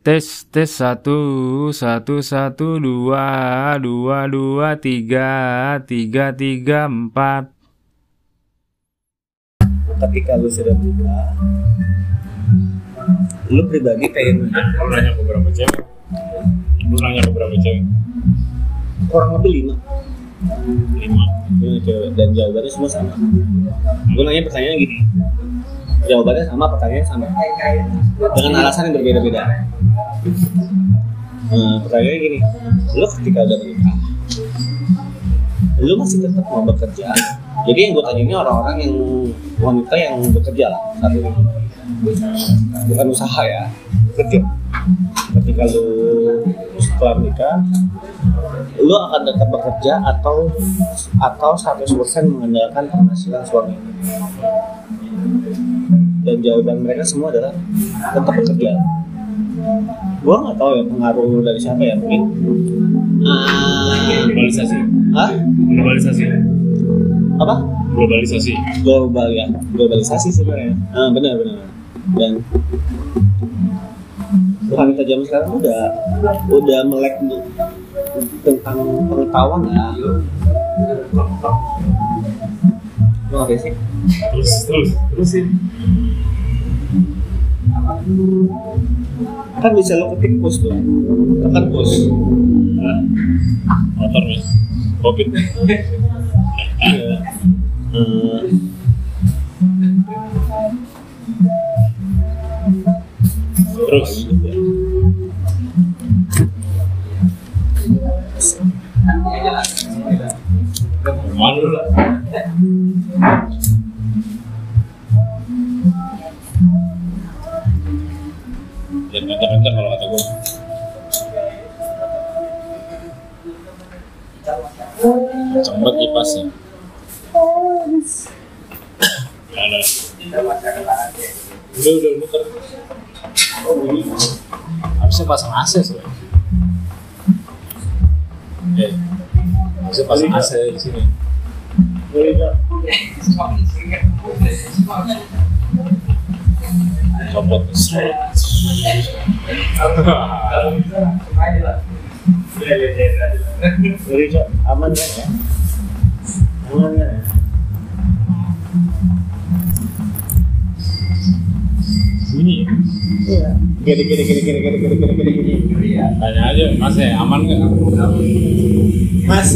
Tes tes satu satu satu dua dua dua tiga tiga tiga empat. ketika lu sudah buka lu pribadi pengen Lu nanya ke berapa cewek? Lu nanya ke berapa cewek? kurang lebih lima Lima. lima cewek dan jawabannya semua sama gue nanya pertanyaan gini jawabannya sama pertanyaannya sama. Dengan alasan yang berbeda-beda. Nah, pertanyaannya gini. Lu ketika udah menikah lu masih tetap mau bekerja? Jadi yang gue tanya ini orang-orang yang wanita yang bekerja lah satu ini. Bukan usaha ya bekerja ketika lu setelah menikah lu akan tetap bekerja atau atau 100% mengandalkan penghasilan suami dan jawaban mereka semua adalah tetap bekerja gua nggak tahu ya pengaruh dari siapa ya mungkin ah Globalisasi. Hah? Globalisasi. apa Globalisasi. global ya globalisasi sebenarnya ah, benar benar dan wanita zaman sekarang udah udah melek tentang pengetahuan ya apa sih Terus terus terusin. Kan bisa lo ketik push tuh tekan push Nah, motor nih. Covid. Iya. Eh, Terus. Harusnya pasang AC soalnya. Eh, harusnya pasang AC di sini. Copot. Jadi Cok, aman ya? Aman ya? Bunyi. Iya. Gini gini gini gini gini gini gini gini gini. Tanya aja, Mas ya aman nggak? Mas,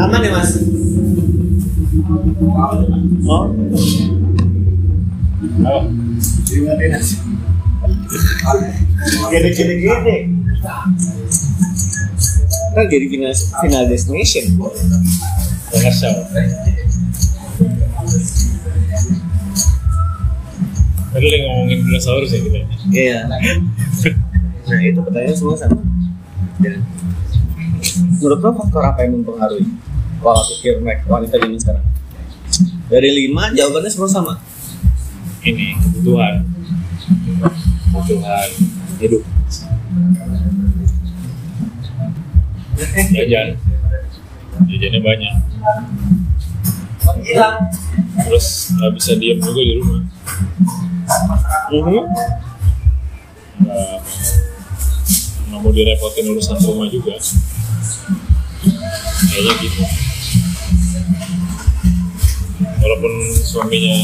aman ya Mas? Oh, Apa? gini gini gini. Kan jadi final, final destination. Komersial. Tadi lagi ngomongin dinosaurus ya kita. Iya. Nah itu pertanyaan semua sama. Dan menurut lo faktor apa yang mempengaruhi pola pikir mereka wanita zaman sekarang? Dari lima jawabannya semua sama. Ini kebutuhan. Kebutuhan hidup. Jajan. Jajannya banyak. Terus nggak bisa diem juga di rumah. Mhm. Nggak mau direpotin urusan rumah juga. Kayaknya gitu. Walaupun suaminya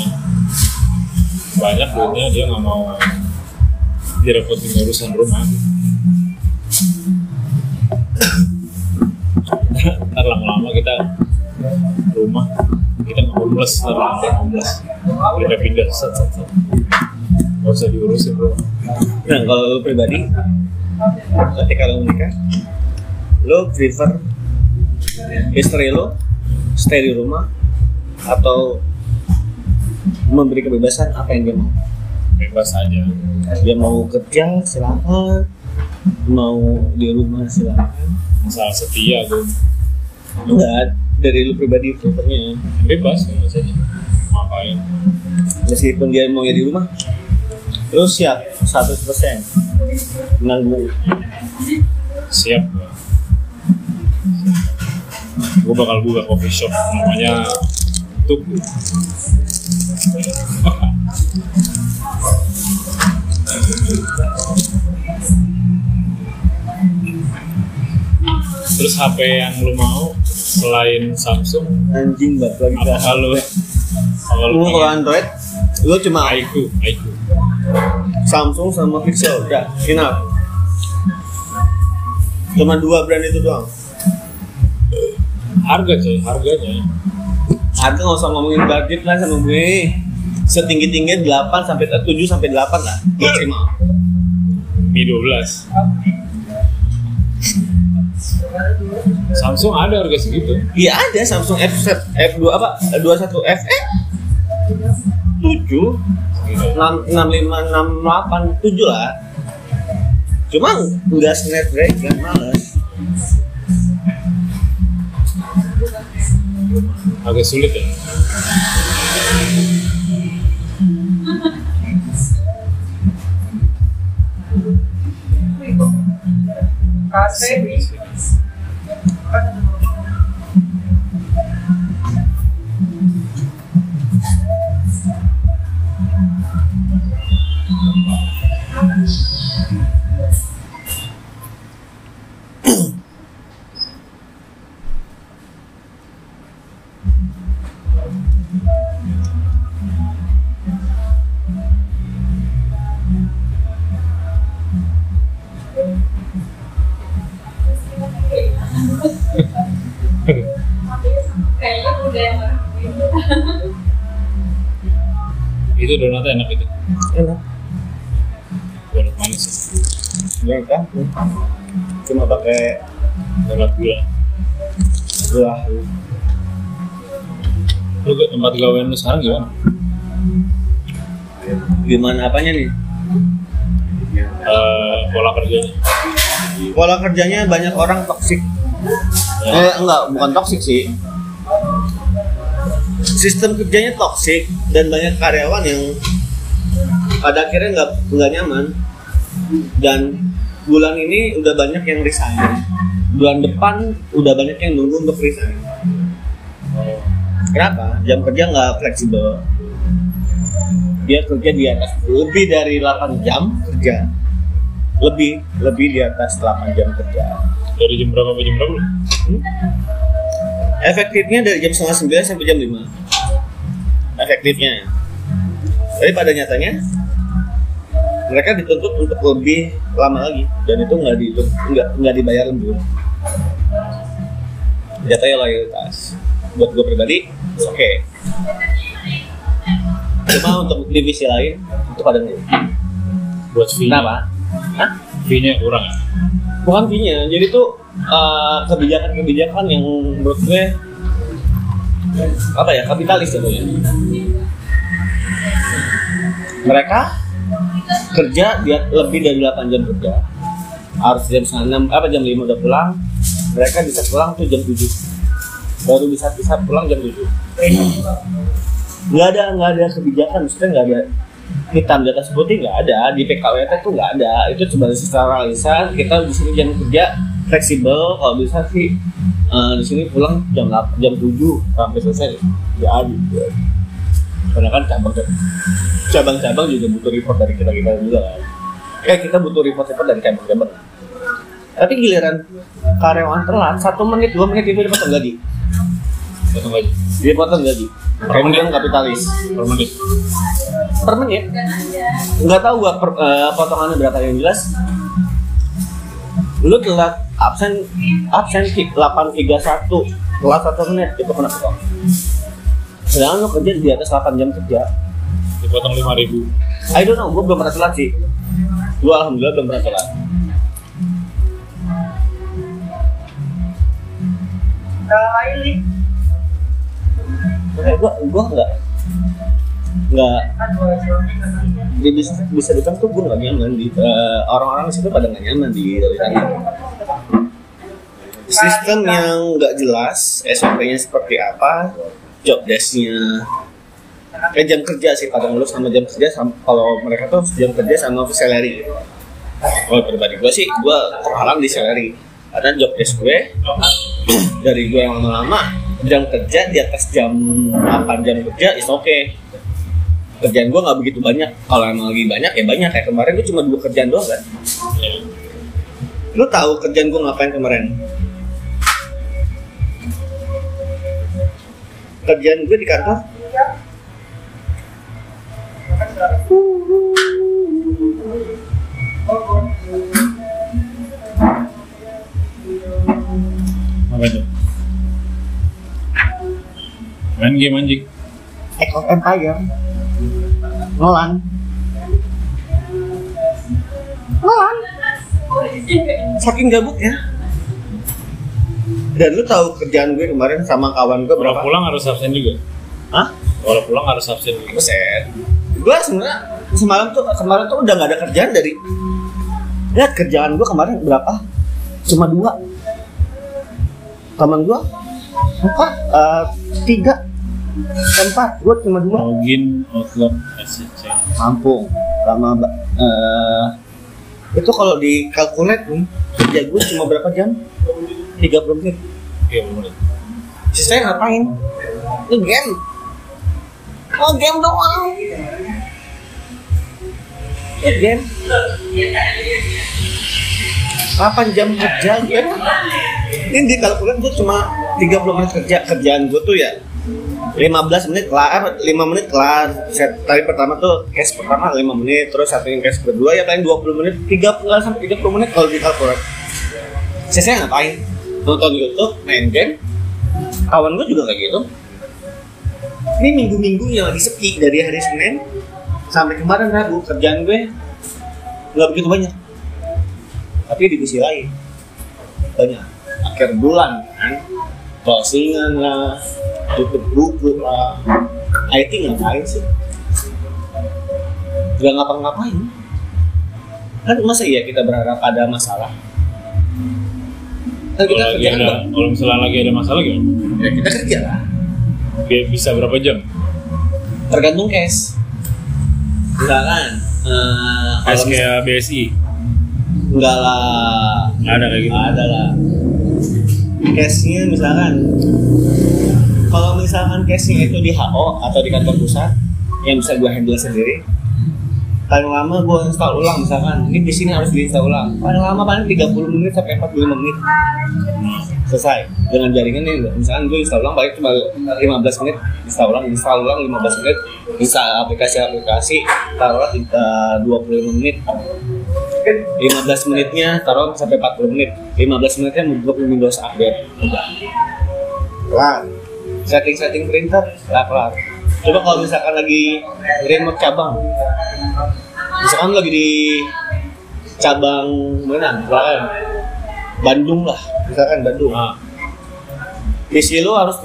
banyak duitnya dia nggak mau direpotin urusan rumah. Ntar lama-lama kita rumah kita nggak homeless, ntar lama homeless. Pindah-pindah, set, set, set. Nggak usah diurusin rumah. Nah kalau lo pribadi, ketika lo menikah, lo prefer istri lo stay di rumah atau memberi kebebasan apa yang dia mau? Bebas aja. Dia mau kerja silakan, mau di rumah silakan. Masalah setia gue Enggak, dari lu pribadi prefernya bebas bebas aja. Ngapain? meskipun dia mau di rumah lu siap 100% persen. Dengan gue siap. Gue bakal buka coffee shop namanya Tuku terus HP yang lu mau selain Samsung anjing banget lagi. apa kalau kalau lu kalau Android lu cuma Aiku Aiku. Samsung sama Pixel, udah final. Cuma dua brand itu doang. harga coy harganya Harga nggak usah ngomongin budget lah sama gue. Setinggi tinggi 8 sampai 7 sampai 8 lah maksimal. Mi 12 Samsung ada harga segitu Iya ada Samsung F F2 apa 21 FE 7 6, 65 68 7 lah. Cuma nggak snapdragon males. Agak sulit ya? Kayaknya itu donatnya enak itu. Enak. Donat manis. Enak kan? Cuma pakai donat gula. Gula. Lu ke tempat gawean lu sekarang gimana? Gimana apanya nih? Eh, pola kerjanya. Pola kerjanya banyak orang toksik Ya. eh enggak bukan toksik sih. Sistem kerjanya toksik dan banyak karyawan yang pada akhirnya nggak nggak nyaman. Dan bulan ini udah banyak yang resign. Bulan depan udah banyak yang nunggu untuk resign. Kenapa? Jam kerja nggak fleksibel. Dia kerja di atas lebih dari 8 jam kerja. Lebih lebih di atas 8 jam kerja. Dari jam berapa sampai jam berapa? Lu? efektifnya dari jam setengah sembilan sampai jam 5 efektifnya. Tapi pada nyatanya mereka dituntut untuk lebih lama lagi. Dan itu nggak nggak nggak dibayar lembur jatuhnya loyalitas. Buat gue pribadi oke cuma untuk divisi lain itu pada ngeluh buat fee kenapa? Hah? fee nya kurang ya? Bukan fee-nya. Jadi tuh eh, kebijakan-kebijakan yang menurut gue apa ya kapitalis jatuhnya mereka kerja dia lebih dari 8 jam kerja. Harus jam 6 apa jam 5 udah pulang. Mereka bisa pulang tuh jam 7 baru bisa bisa pulang jam 7 nggak ada nggak ada kebijakan maksudnya nggak ada hitam di atas putih nggak ada. Di PKWT tuh nggak ada. Itu cuma secara lisan kita di sini jam kerja fleksibel. Kalau bisa sih eh, di sini pulang jam 8, jam 7 sampai selesai. Ya gitu karena kan cabang cabang-cabang juga butuh report dari kita kita juga kan. Kayak kita butuh report-report dari cabang-cabang. Tapi giliran karyawan telat satu menit dua menit itu dipotong gaji. Potong gaji. Dipotong gaji. Bilang kapitalis. Per menit? Per menit. Nggak tahu gua per, eh, potongannya berapa yang jelas lu telat absen absen 831 telat satu. Menit itu kena potong. Sedangkan lu kerja di atas 8 jam kerja. Dipotong lima ribu. I don't know, gue belum pernah telat sih. Gue alhamdulillah belum pernah telat. Makanya gue gue nggak nggak. Dia bisa bisa dibilang tuh gue nggak nyaman di eh, orang-orang di situ pada nggak nyaman di sana sistem yang nggak jelas SOP-nya seperti apa job desk-nya. Kayak jam kerja sih kadang lu sama jam kerja sama, kalau mereka tuh jam kerja sama salary. Kalau pribadi gue sih gue terhalang di salary. Karena job desk gue dari gue yang lama-lama jam kerja di atas jam 8 jam kerja is oke kerjaan gue nggak begitu banyak kalau emang lagi banyak ya banyak kayak kemarin gue cuma dua kerjaan doang kan lu tahu kerjaan gue ngapain kemarin kerjaan gue di kantor apa itu? Main game anjing. Echo Empire. Nolan Nolan saking gabutnya dan lu tahu kerjaan gue kemarin sama kawan gue Kalau berapa? pulang harus absen juga. Hah? Kalau pulang harus absen juga. Buset. Gue sebenarnya semalam tuh kemarin tuh udah nggak ada kerjaan dari lihat kerjaan gue kemarin berapa? Cuma dua. Teman gue empat, eh, tiga, empat. Gue cuma dua. Login Outlook SCC. Kampung lama eh, itu kalau dikalkulat nih kerja gue cuma berapa jam? 30 menit. Iya bener. Sisanya ngapain? Nge-game. Oh game doang. Nge-game. 8 jam kerja gue Ini dikalkulat gue cuma 30 menit kerja Kerjaan gue tuh ya 15 menit kelar, 5 menit kelar. Set tadi pertama tuh cash pertama 5 menit Terus satu yang cash kedua ya paling 20 menit 30 sampai 30 menit kalau dikalkulat Sisanya ngapain? Nonton Youtube, main game. Kawan gue juga kayak gitu. Ini minggu-minggu yang lagi sepi dari hari Senin sampai kemarin Rabu. Kerjaan gue nggak begitu banyak. Tapi di sisi lain banyak. Akhir bulan kan closingan lah tutup buku lah. IT ngapain sih. Nggak ngapa-ngapain. Kan masa iya kita berharap ada masalah? Kan kita Kalau lagi kerjaan ada, kalau misalnya lagi ada masalah gimana? ya kita kerja lah. Dia bisa berapa jam? tergantung cash. Misalkan eh, Kayak kalau kayak BSI. enggak lah. Nggak ada kayak gitu. Ada lah cashnya misalkan kalau misalkan cashnya itu di HO atau di kantor pusat yang bisa gue handle sendiri paling lama gue install ulang misalkan. Ini di sini harus diinstal ulang. Paling lama paling 30 menit sampai 45 menit. Selesai. Dengan jaringan ini misalkan gue install ulang paling cuma 15 menit. Install ulang install ulang 15 menit. Install aplikasi-aplikasi taruhlah kita 25 menit 15 menitnya taruh sampai 40 menit. 15 menitnya untuk Windows update. Udah kelar. Setting-setting printer lah kelar. Coba kalau misalkan lagi remote cabang. Misalkan lagi di cabang mana? Misalkan Bandung lah. Misalkan Bandung. Ah, PC lu harus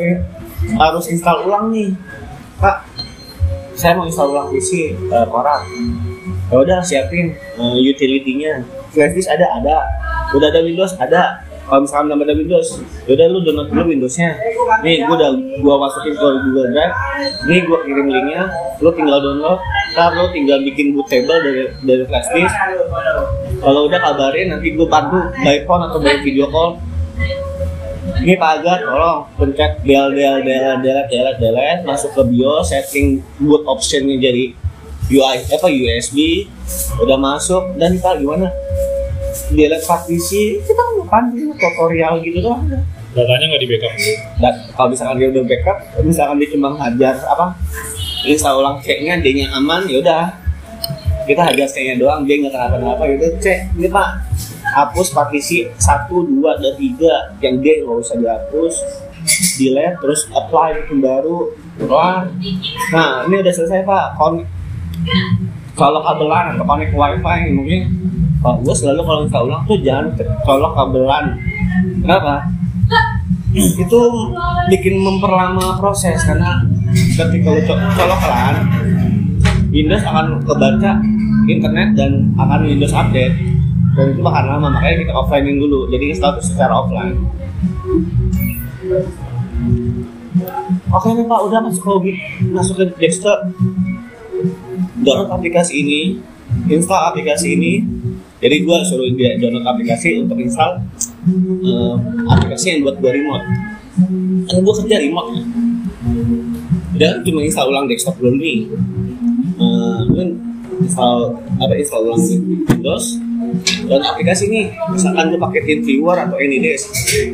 harus install ulang nih. Pak saya mau install ulang PC uh, koran ya udah siapin uh, utility-nya. Ada ada. Udah ada Windows ada. Kalau misalkan belum ada Windows yaudah lu download dulu Windowsnya. Nih gua udah gua masukin ke Google Drive. Nih gua kirim linknya. Lu tinggal download. Ntar lu tinggal bikin bootable dari dari flash disk. Kalau udah kabarin nanti gua bantu by phone atau by video call. Ini Pak Agar, tolong pencet del del del del del del masuk ke BIOS, setting boot optionnya jadi UI apa USB, udah masuk dan Pak gimana? Delete partisi, kita kan pandu tutorial gitu doang. datanya nggak di backup. Dan kalau misalkan dia udah backup, misalkan dia cuma hajar apa? Install ulang C-nya, D-nya aman, ya udah. Kita hajar C-nya doang, dia nggak kenapa-napa, ya udah cek. Ini Pak, hapus partisi 1, 2, dan 3 yang D nggak usah dihapus delete terus apply bikin baru keluar nah ini udah selesai pak Kon colok kabelan atau connect wifi mungkin kalau gue selalu kalau minta ulang tuh jangan colok kabelan. Kenapa? Itu bikin memperlama proses karena ketika lu co- colok LAN Windows akan kebaca internet dan akan Windows update. Dan itu bakal lama makanya kita offlinein dulu. Jadi itu secara offline. Oke nih pak udah masuk ke masuk ke desktop download aplikasi ini install aplikasi ini. Jadi gue suruh dia download aplikasi untuk install eh, aplikasi yang buat gue remote. Kan gue kerja remote. Ya dan cuma install ulang desktop dulu nih. Kan install apa install ulang Windows dan aplikasi nih. Misalkan gue pakai TeamViewer atau AnyDesk.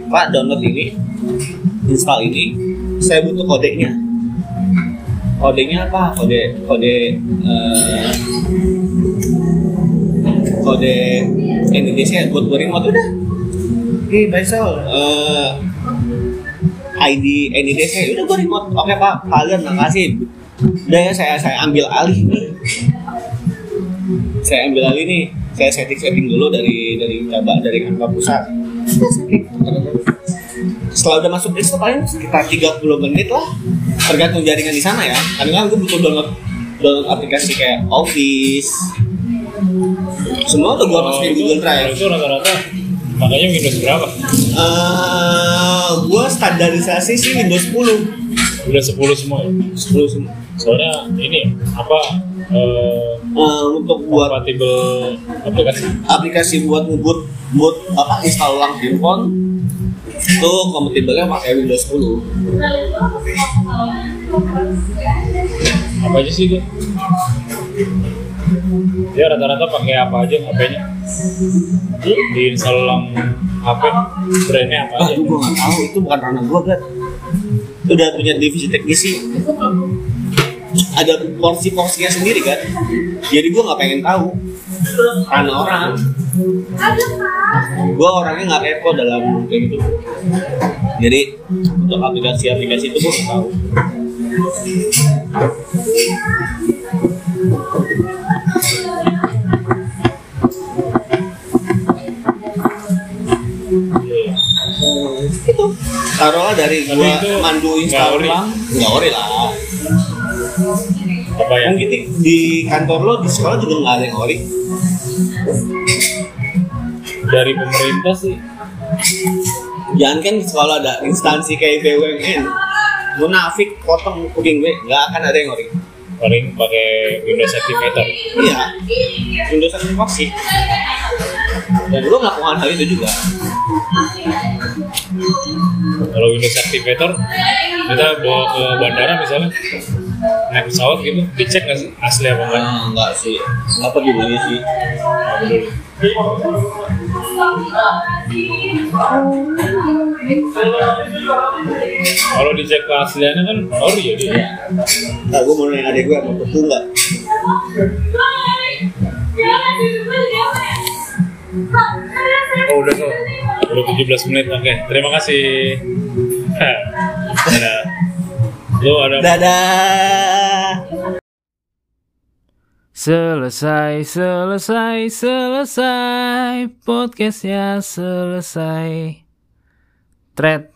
Pak download ini install ini. Saya butuh kodenya kodenya apa kode kode eh, kode Indonesia buat gue remote udah Ih, Faisal, eh, ID Indonesia udah gue remote. Oke pak, kalian makasih. Udah ya saya saya ambil alih. Saya ambil alih nih. Saya setting setting dulu dari dari coba dari angka pusat. Setelah udah masuk itu paling sekitar 30 menit lah. Tergantung jaringan di sana ya. Kadang kan gue butuh download download aplikasi kayak Office. Semua udah gue masukin Google kalau Drive. itu rata-rata makanya Windows berapa? Eh, gue standarisasi sih Windows 10 Udah 10 semua ya? 10 semua. Soalnya ini apa eh, Eh, untuk buat aplikasi aplikasi buat ngebut buat apa install ulang handphone itu kompatibelnya pakai Windows 10 apa aja sih dia? Dia rata-rata pakai apa aja HP-nya? Di install ulang HP brandnya apa ah aja? itu gue nggak tahu. Itu bukan ranah gue kan itu udah punya divisi teknisi ada porsi-porsinya sendiri kan? Jadi gue nggak pengen tahu. Ranah orang gue orangnya nggak kepo dalam kayak gitu jadi untuk aplikasi-aplikasi itu gue tahu. Itu taruhlah dari Tapi gua itu mandu ulang nggak ori lah. Apa ya? mungkin di, di kantor lo di sekolah juga nggak ada yang ori Dari pemerintah sih. Jangan kan sekolah ada instansi kayak BUMN munafik potong kuping gue nggak akan ada yang ori paling pakai Windows Activator. iya. Windows aktivasi dan lo melakukan hal itu juga. Kalau Windows Activator kita bawa ke bandara misalnya. Naik pesawat gitu dicek nggak sih asli apa enggak? Ah, enggak sih. Apa peduli sih? Nggak peduli. Kalau dicek keasliannya kan ori ya dia. nah gue mau nanya adek gue mau betul nggak Oh udah tuh. Udah 17 menit oke. Terima kasih. Dadah. Lu ada dadah Selesai, selesai, selesai. Podcastnya selesai. Thread